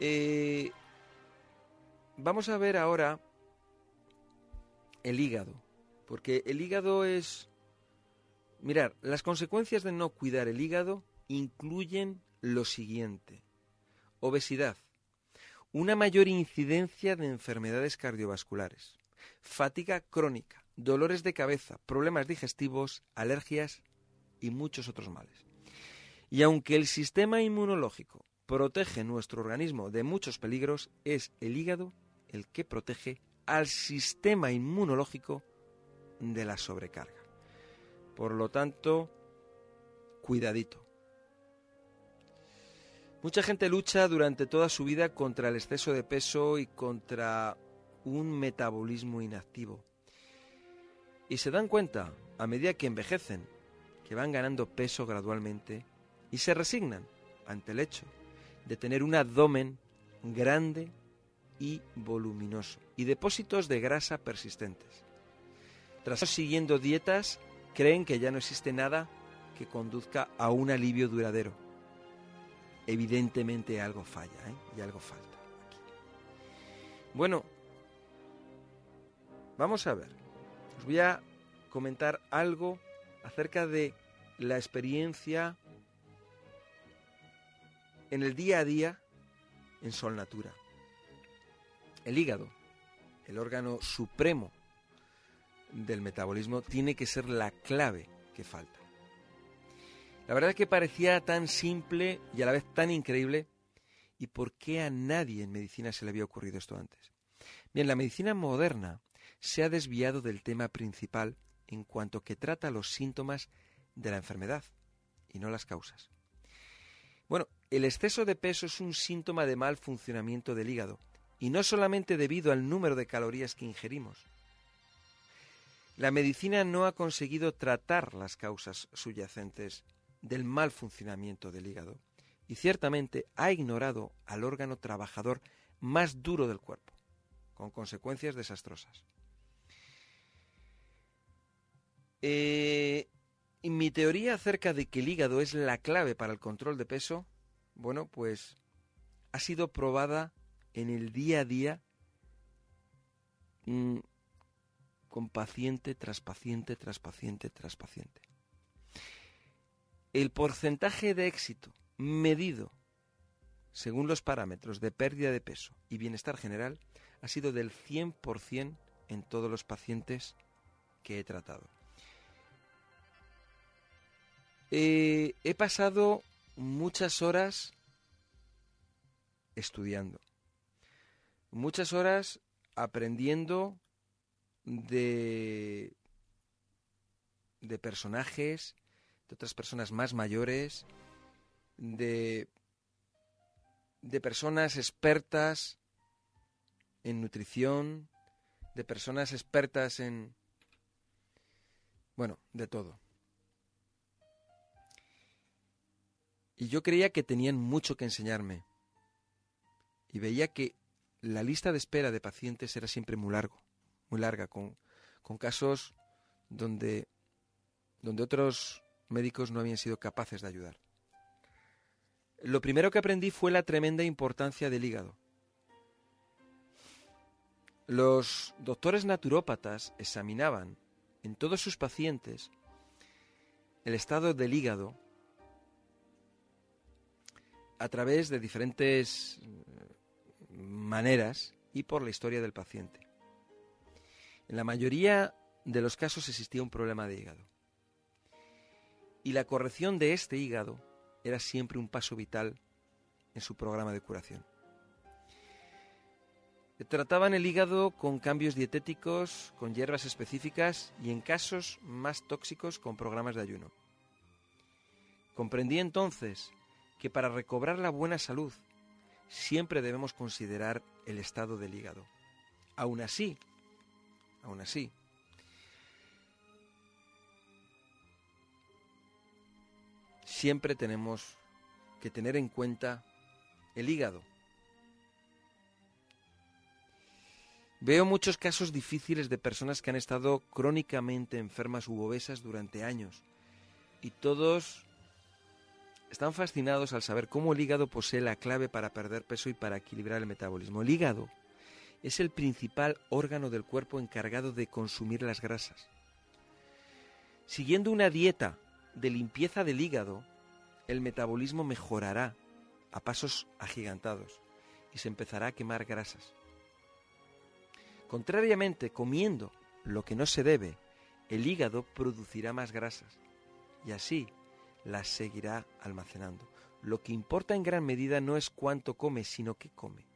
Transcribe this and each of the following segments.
Eh, vamos a ver ahora el hígado, porque el hígado es... Mirar, las consecuencias de no cuidar el hígado incluyen lo siguiente. Obesidad, una mayor incidencia de enfermedades cardiovasculares, fatiga crónica, dolores de cabeza, problemas digestivos, alergias y muchos otros males. Y aunque el sistema inmunológico protege nuestro organismo de muchos peligros, es el hígado el que protege al sistema inmunológico de la sobrecarga. Por lo tanto, cuidadito. Mucha gente lucha durante toda su vida contra el exceso de peso y contra un metabolismo inactivo. Y se dan cuenta, a medida que envejecen, que van ganando peso gradualmente y se resignan ante el hecho de tener un abdomen grande y voluminoso y depósitos de grasa persistentes. Tras siguiendo dietas, creen que ya no existe nada que conduzca a un alivio duradero evidentemente algo falla ¿eh? y algo falta aquí. Bueno, vamos a ver. Os voy a comentar algo acerca de la experiencia en el día a día en Sol Natura. El hígado, el órgano supremo del metabolismo, tiene que ser la clave que falta. La verdad es que parecía tan simple y a la vez tan increíble. ¿Y por qué a nadie en medicina se le había ocurrido esto antes? Bien, la medicina moderna se ha desviado del tema principal en cuanto que trata los síntomas de la enfermedad y no las causas. Bueno, el exceso de peso es un síntoma de mal funcionamiento del hígado y no solamente debido al número de calorías que ingerimos. La medicina no ha conseguido tratar las causas subyacentes del mal funcionamiento del hígado y ciertamente ha ignorado al órgano trabajador más duro del cuerpo, con consecuencias desastrosas. Eh, mi teoría acerca de que el hígado es la clave para el control de peso, bueno, pues ha sido probada en el día a día con paciente tras paciente tras paciente tras paciente el porcentaje de éxito medido según los parámetros de pérdida de peso y bienestar general ha sido del 100% en todos los pacientes que he tratado. Eh, he pasado muchas horas estudiando, muchas horas aprendiendo de, de personajes, de otras personas más mayores, de, de personas expertas en nutrición, de personas expertas en... bueno, de todo. Y yo creía que tenían mucho que enseñarme. Y veía que la lista de espera de pacientes era siempre muy largo, muy larga, con, con casos donde, donde otros médicos no habían sido capaces de ayudar. Lo primero que aprendí fue la tremenda importancia del hígado. Los doctores naturópatas examinaban en todos sus pacientes el estado del hígado a través de diferentes eh, maneras y por la historia del paciente. En la mayoría de los casos existía un problema de hígado y la corrección de este hígado era siempre un paso vital en su programa de curación. Trataban el hígado con cambios dietéticos, con hierbas específicas y en casos más tóxicos con programas de ayuno. Comprendí entonces que para recobrar la buena salud siempre debemos considerar el estado del hígado. Aún así, aún así, siempre tenemos que tener en cuenta el hígado. Veo muchos casos difíciles de personas que han estado crónicamente enfermas u obesas durante años y todos están fascinados al saber cómo el hígado posee la clave para perder peso y para equilibrar el metabolismo. El hígado es el principal órgano del cuerpo encargado de consumir las grasas. Siguiendo una dieta de limpieza del hígado, el metabolismo mejorará a pasos agigantados y se empezará a quemar grasas. Contrariamente, comiendo lo que no se debe, el hígado producirá más grasas y así las seguirá almacenando. Lo que importa en gran medida no es cuánto come, sino qué come.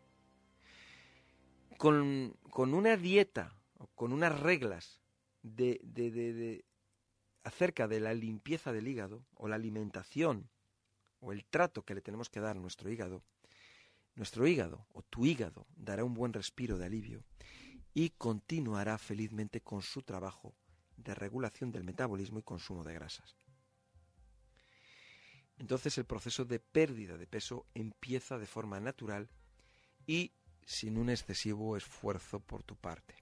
Con, una dieta con unas reglas de, de, acerca de la limpieza del hígado o la alimentación o el trato que le tenemos que dar a nuestro hígado, nuestro hígado o tu hígado dará un buen respiro de alivio y continuará felizmente con su trabajo de regulación del metabolismo y consumo de grasas. Entonces el proceso de pérdida de peso empieza de forma natural y sin un excesivo esfuerzo por tu parte.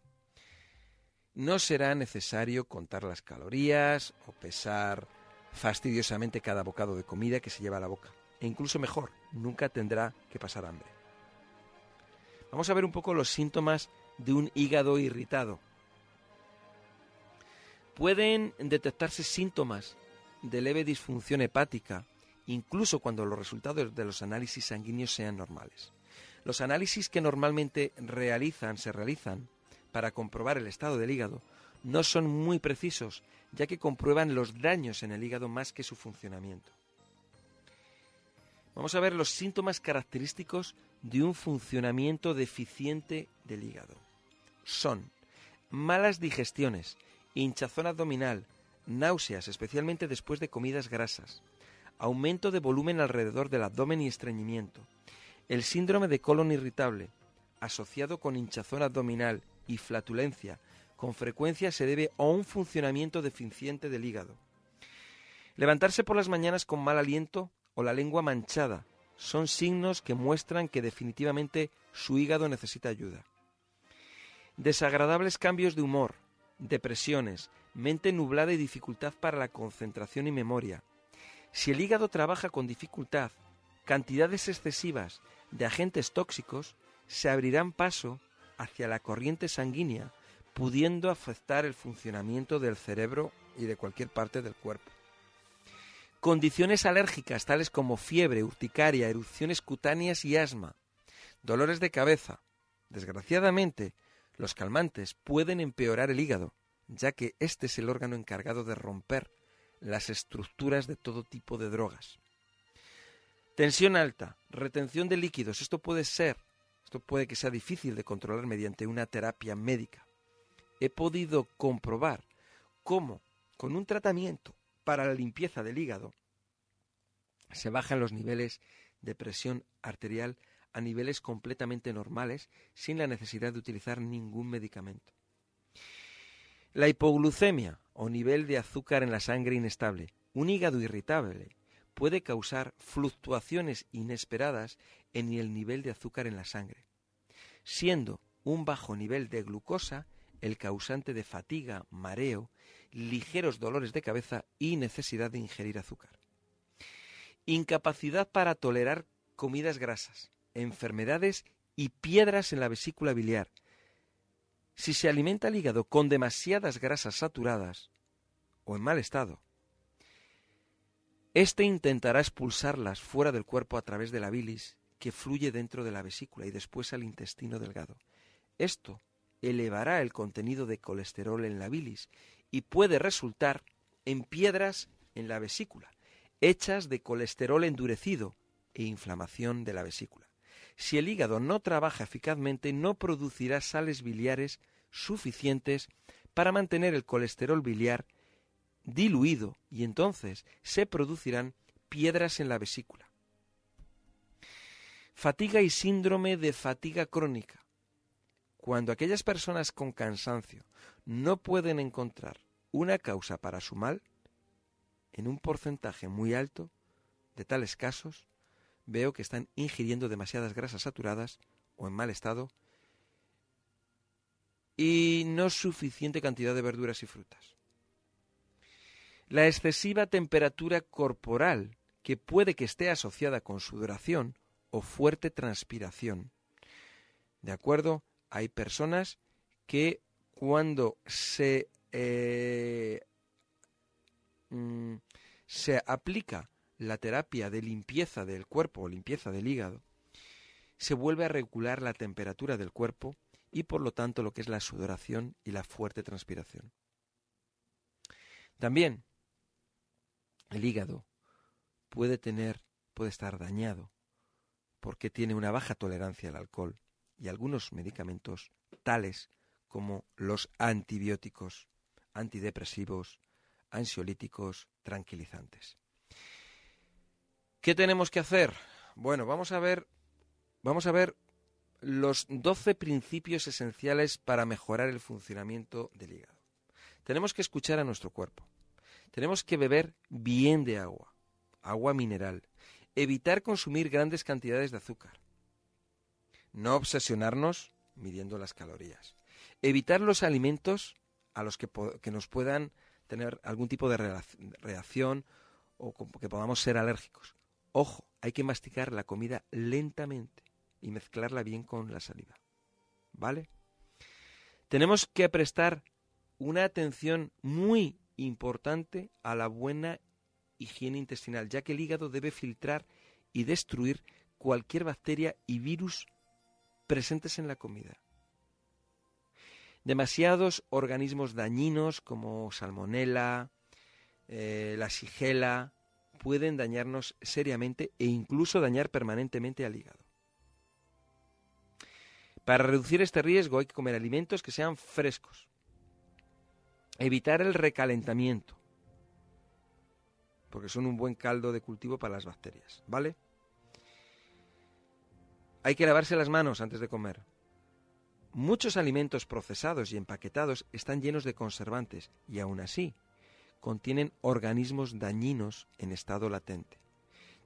No será necesario contar las calorías o pesar fastidiosamente cada bocado de comida que se lleva a la boca. E incluso mejor, nunca tendrá que pasar hambre. Vamos a ver un poco los síntomas de un hígado irritado. Pueden detectarse síntomas de leve disfunción hepática, incluso cuando los resultados de los análisis sanguíneos sean normales. Los análisis que normalmente realizan, se realizan para comprobar el estado del hígado no son muy precisos, ya que comprueban los daños en el hígado más que su funcionamiento. Vamos a ver los síntomas característicos de un funcionamiento deficiente del hígado. Son malas digestiones, hinchazón abdominal, náuseas, especialmente después de comidas grasas, aumento de volumen alrededor del abdomen y estreñimiento, el síndrome de colon irritable, asociado con hinchazón abdominal y flatulencia, con frecuencia se debe a un funcionamiento deficiente del hígado. Levantarse por las mañanas con mal aliento o la lengua manchada son signos que muestran que definitivamente su hígado necesita ayuda. Desagradables cambios de humor, depresiones, mente nublada y dificultad para la concentración y memoria. Si el hígado trabaja con dificultad, cantidades excesivas de agentes tóxicos se abrirán paso hacia la corriente sanguínea pudiendo afectar el funcionamiento del cerebro y de cualquier parte del cuerpo. Condiciones alérgicas tales como fiebre, urticaria, erupciones cutáneas y asma, dolores de cabeza. Desgraciadamente, los calmantes pueden empeorar el hígado, ya que este es el órgano encargado de romper las estructuras de todo tipo de drogas. Tensión alta, retención de líquidos, esto puede ser, esto puede que sea difícil de controlar mediante una terapia médica he podido comprobar cómo con un tratamiento para la limpieza del hígado se bajan los niveles de presión arterial a niveles completamente normales sin la necesidad de utilizar ningún medicamento. La hipoglucemia o nivel de azúcar en la sangre inestable, un hígado irritable, puede causar fluctuaciones inesperadas en el nivel de azúcar en la sangre, siendo un bajo nivel de glucosa el causante de fatiga, mareo, ligeros dolores de cabeza y necesidad de ingerir azúcar. Incapacidad para tolerar comidas grasas, enfermedades y piedras en la vesícula biliar. Si se alimenta el hígado con demasiadas grasas saturadas o en mal estado, éste intentará expulsarlas fuera del cuerpo a través de la bilis que fluye dentro de la vesícula y después al intestino delgado. Esto elevará el contenido de colesterol en la bilis y puede resultar en piedras en la vesícula, hechas de colesterol endurecido e inflamación de la vesícula. Si el hígado no trabaja eficazmente, no producirá sales biliares suficientes para mantener el colesterol biliar diluido y entonces se producirán piedras en la vesícula. Fatiga y síndrome de fatiga crónica. Cuando aquellas personas con cansancio no pueden encontrar una causa para su mal, en un porcentaje muy alto de tales casos, veo que están ingiriendo demasiadas grasas saturadas o en mal estado y no suficiente cantidad de verduras y frutas. La excesiva temperatura corporal, que puede que esté asociada con sudoración o fuerte transpiración. ¿De acuerdo? Hay personas que cuando se, eh, mm, se aplica la terapia de limpieza del cuerpo o limpieza del hígado, se vuelve a regular la temperatura del cuerpo y por lo tanto lo que es la sudoración y la fuerte transpiración. También el hígado puede tener, puede estar dañado porque tiene una baja tolerancia al alcohol y algunos medicamentos tales como los antibióticos, antidepresivos, ansiolíticos, tranquilizantes. ¿Qué tenemos que hacer? Bueno, vamos a ver vamos a ver los 12 principios esenciales para mejorar el funcionamiento del hígado. Tenemos que escuchar a nuestro cuerpo. Tenemos que beber bien de agua, agua mineral. Evitar consumir grandes cantidades de azúcar. No obsesionarnos midiendo las calorías. Evitar los alimentos a los que, que nos puedan tener algún tipo de reacción o que podamos ser alérgicos. Ojo, hay que masticar la comida lentamente y mezclarla bien con la saliva. ¿Vale? Tenemos que prestar una atención muy importante a la buena higiene intestinal, ya que el hígado debe filtrar y destruir cualquier bacteria y virus presentes en la comida. Demasiados organismos dañinos como salmonela, eh, la sigela, pueden dañarnos seriamente e incluso dañar permanentemente al hígado. Para reducir este riesgo hay que comer alimentos que sean frescos. Evitar el recalentamiento, porque son un buen caldo de cultivo para las bacterias, ¿vale? Hay que lavarse las manos antes de comer. Muchos alimentos procesados y empaquetados están llenos de conservantes y aún así contienen organismos dañinos en estado latente.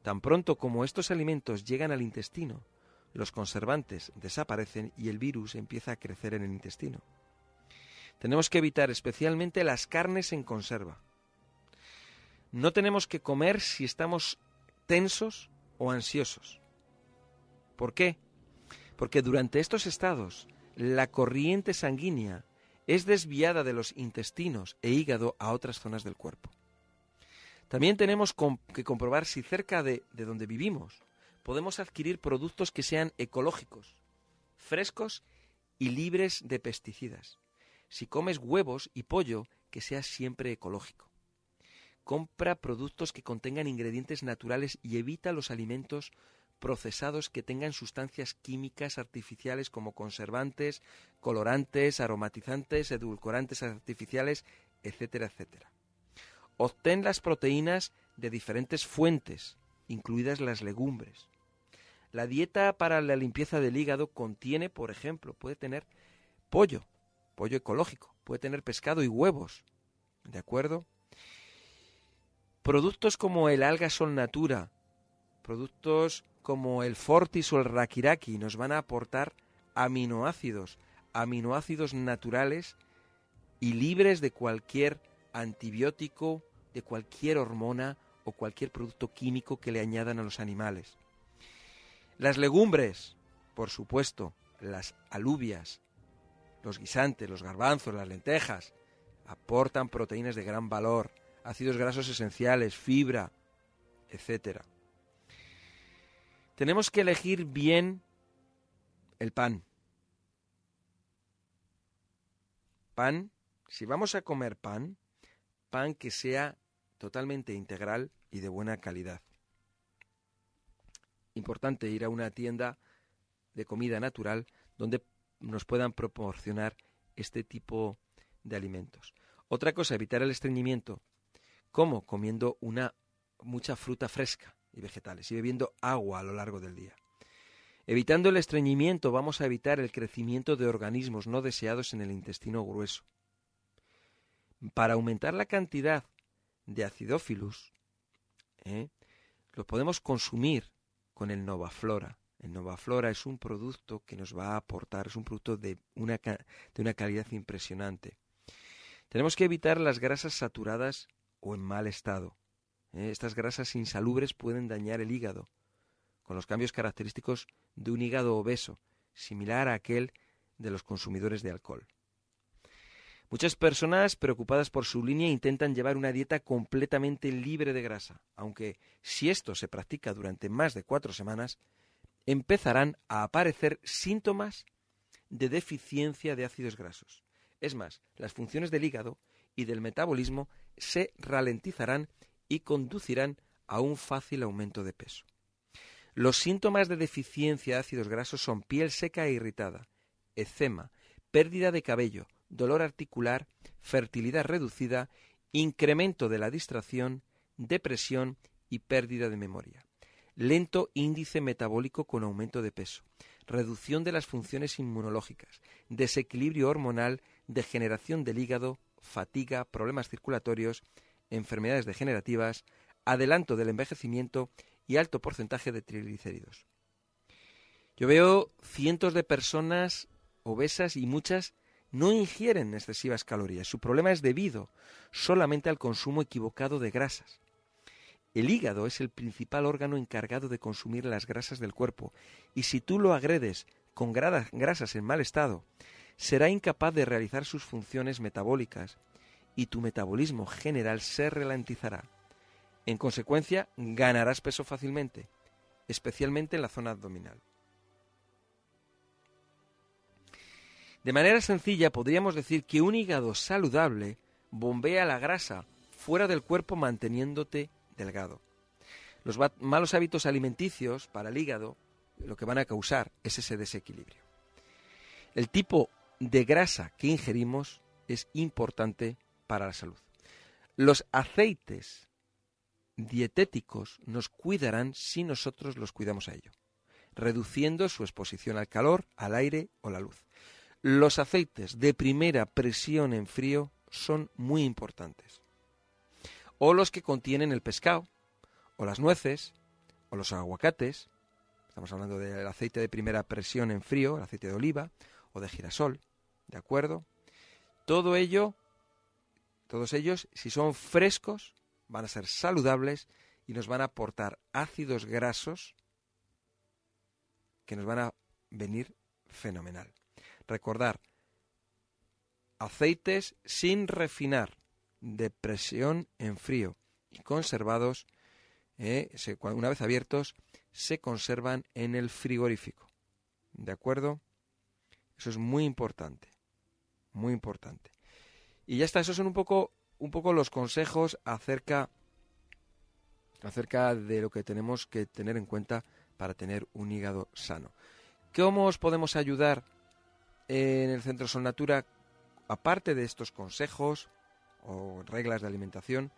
Tan pronto como estos alimentos llegan al intestino, los conservantes desaparecen y el virus empieza a crecer en el intestino. Tenemos que evitar especialmente las carnes en conserva. No tenemos que comer si estamos tensos o ansiosos. ¿Por qué? Porque durante estos estados la corriente sanguínea es desviada de los intestinos e hígado a otras zonas del cuerpo. También tenemos que comprobar si cerca de, de donde vivimos podemos adquirir productos que sean ecológicos, frescos y libres de pesticidas. Si comes huevos y pollo, que sea siempre ecológico. Compra productos que contengan ingredientes naturales y evita los alimentos procesados que tengan sustancias químicas artificiales como conservantes, colorantes, aromatizantes, edulcorantes artificiales, etcétera, etcétera. Obtén las proteínas de diferentes fuentes, incluidas las legumbres. La dieta para la limpieza del hígado contiene, por ejemplo, puede tener pollo, pollo ecológico, puede tener pescado y huevos, ¿de acuerdo? Productos como el alga sol natura, productos como el Fortis o el Rakiraki nos van a aportar aminoácidos, aminoácidos naturales y libres de cualquier antibiótico, de cualquier hormona o cualquier producto químico que le añadan a los animales. Las legumbres, por supuesto, las alubias, los guisantes, los garbanzos, las lentejas, aportan proteínas de gran valor, ácidos grasos esenciales, fibra, etcétera. Tenemos que elegir bien el pan. Pan, si vamos a comer pan, pan que sea totalmente integral y de buena calidad. Importante ir a una tienda de comida natural donde nos puedan proporcionar este tipo de alimentos. Otra cosa, evitar el estreñimiento. ¿Cómo? Comiendo una mucha fruta fresca y vegetales y bebiendo agua a lo largo del día. Evitando el estreñimiento vamos a evitar el crecimiento de organismos no deseados en el intestino grueso. Para aumentar la cantidad de acidófilos, ¿eh? lo podemos consumir con el Novaflora. El Novaflora es un producto que nos va a aportar, es un producto de una, de una calidad impresionante. Tenemos que evitar las grasas saturadas o en mal estado. ¿Eh? Estas grasas insalubres pueden dañar el hígado, con los cambios característicos de un hígado obeso, similar a aquel de los consumidores de alcohol. Muchas personas preocupadas por su línea intentan llevar una dieta completamente libre de grasa, aunque si esto se practica durante más de cuatro semanas, empezarán a aparecer síntomas de deficiencia de ácidos grasos. Es más, las funciones del hígado y del metabolismo se ralentizarán y conducirán a un fácil aumento de peso. Los síntomas de deficiencia de ácidos grasos son piel seca e irritada, eczema, pérdida de cabello, dolor articular, fertilidad reducida, incremento de la distracción, depresión y pérdida de memoria. Lento índice metabólico con aumento de peso, reducción de las funciones inmunológicas, desequilibrio hormonal, degeneración del hígado, fatiga, problemas circulatorios, enfermedades degenerativas, adelanto del envejecimiento y alto porcentaje de triglicéridos. Yo veo cientos de personas obesas y muchas no ingieren excesivas calorías. Su problema es debido solamente al consumo equivocado de grasas. El hígado es el principal órgano encargado de consumir las grasas del cuerpo y si tú lo agredes con grasas en mal estado, será incapaz de realizar sus funciones metabólicas y tu metabolismo general se ralentizará. En consecuencia, ganarás peso fácilmente, especialmente en la zona abdominal. De manera sencilla podríamos decir que un hígado saludable bombea la grasa fuera del cuerpo manteniéndote delgado. Los malos hábitos alimenticios para el hígado lo que van a causar es ese desequilibrio. El tipo de grasa que ingerimos es importante para la salud. Los aceites dietéticos nos cuidarán si nosotros los cuidamos a ello, reduciendo su exposición al calor, al aire o la luz. Los aceites de primera presión en frío son muy importantes. O los que contienen el pescado, o las nueces, o los aguacates. Estamos hablando del aceite de primera presión en frío, el aceite de oliva o de girasol, ¿de acuerdo? Todo ello, todos ellos, si son frescos, van a ser saludables y nos van a aportar ácidos grasos que nos van a venir fenomenal. Recordar, aceites sin refinar, de presión en frío y conservados, eh, una vez abiertos, se conservan en el frigorífico. ¿De acuerdo? Eso es muy importante, muy importante. Y ya está, esos son un poco un poco los consejos acerca, acerca de lo que tenemos que tener en cuenta para tener un hígado sano. ¿Cómo os podemos ayudar en el Centro Sol Natura, aparte de estos consejos o reglas de alimentación,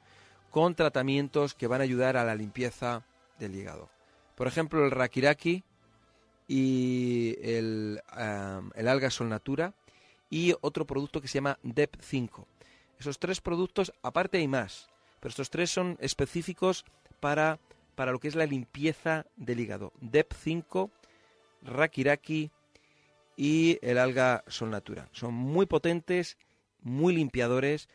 con tratamientos que van a ayudar a la limpieza del hígado? Por ejemplo, el Rakiraki y el, el alga Sol Natura y otro producto que se llama DEP 5 esos tres productos, aparte hay más, pero estos tres son específicos para, para lo que es la limpieza del hígado. DEP 5, Rakiraki y el alga Sol Natura. Son muy potentes, muy limpiadores,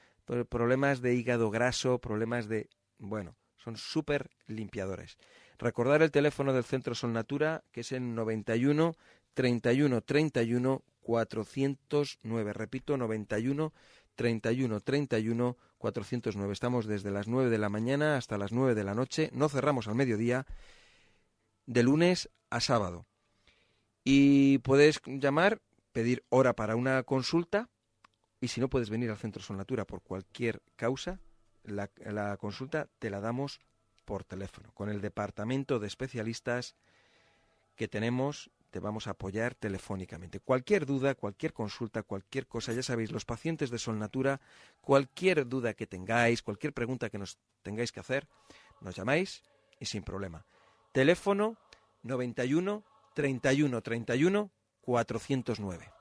problemas de hígado graso, problemas de... Bueno, son súper limpiadores. Recordar el teléfono del Centro Sol Natura, que es el 91 31 31 409. Repito, 91 31 31 409. Estamos desde las 9 de la mañana hasta las 9 de la noche. No cerramos al mediodía, de lunes a sábado. Y puedes llamar, pedir hora para una consulta. Y si no puedes venir al Centro Sonatura por cualquier causa, la consulta te la damos por teléfono, con el departamento de especialistas que tenemos te vamos a apoyar telefónicamente. Cualquier duda, cualquier consulta, cualquier cosa, ya sabéis, los pacientes de Sol Natura, cualquier duda que tengáis, cualquier pregunta que nos tengáis que hacer, nos llamáis y sin problema. Teléfono 91 31 31 409.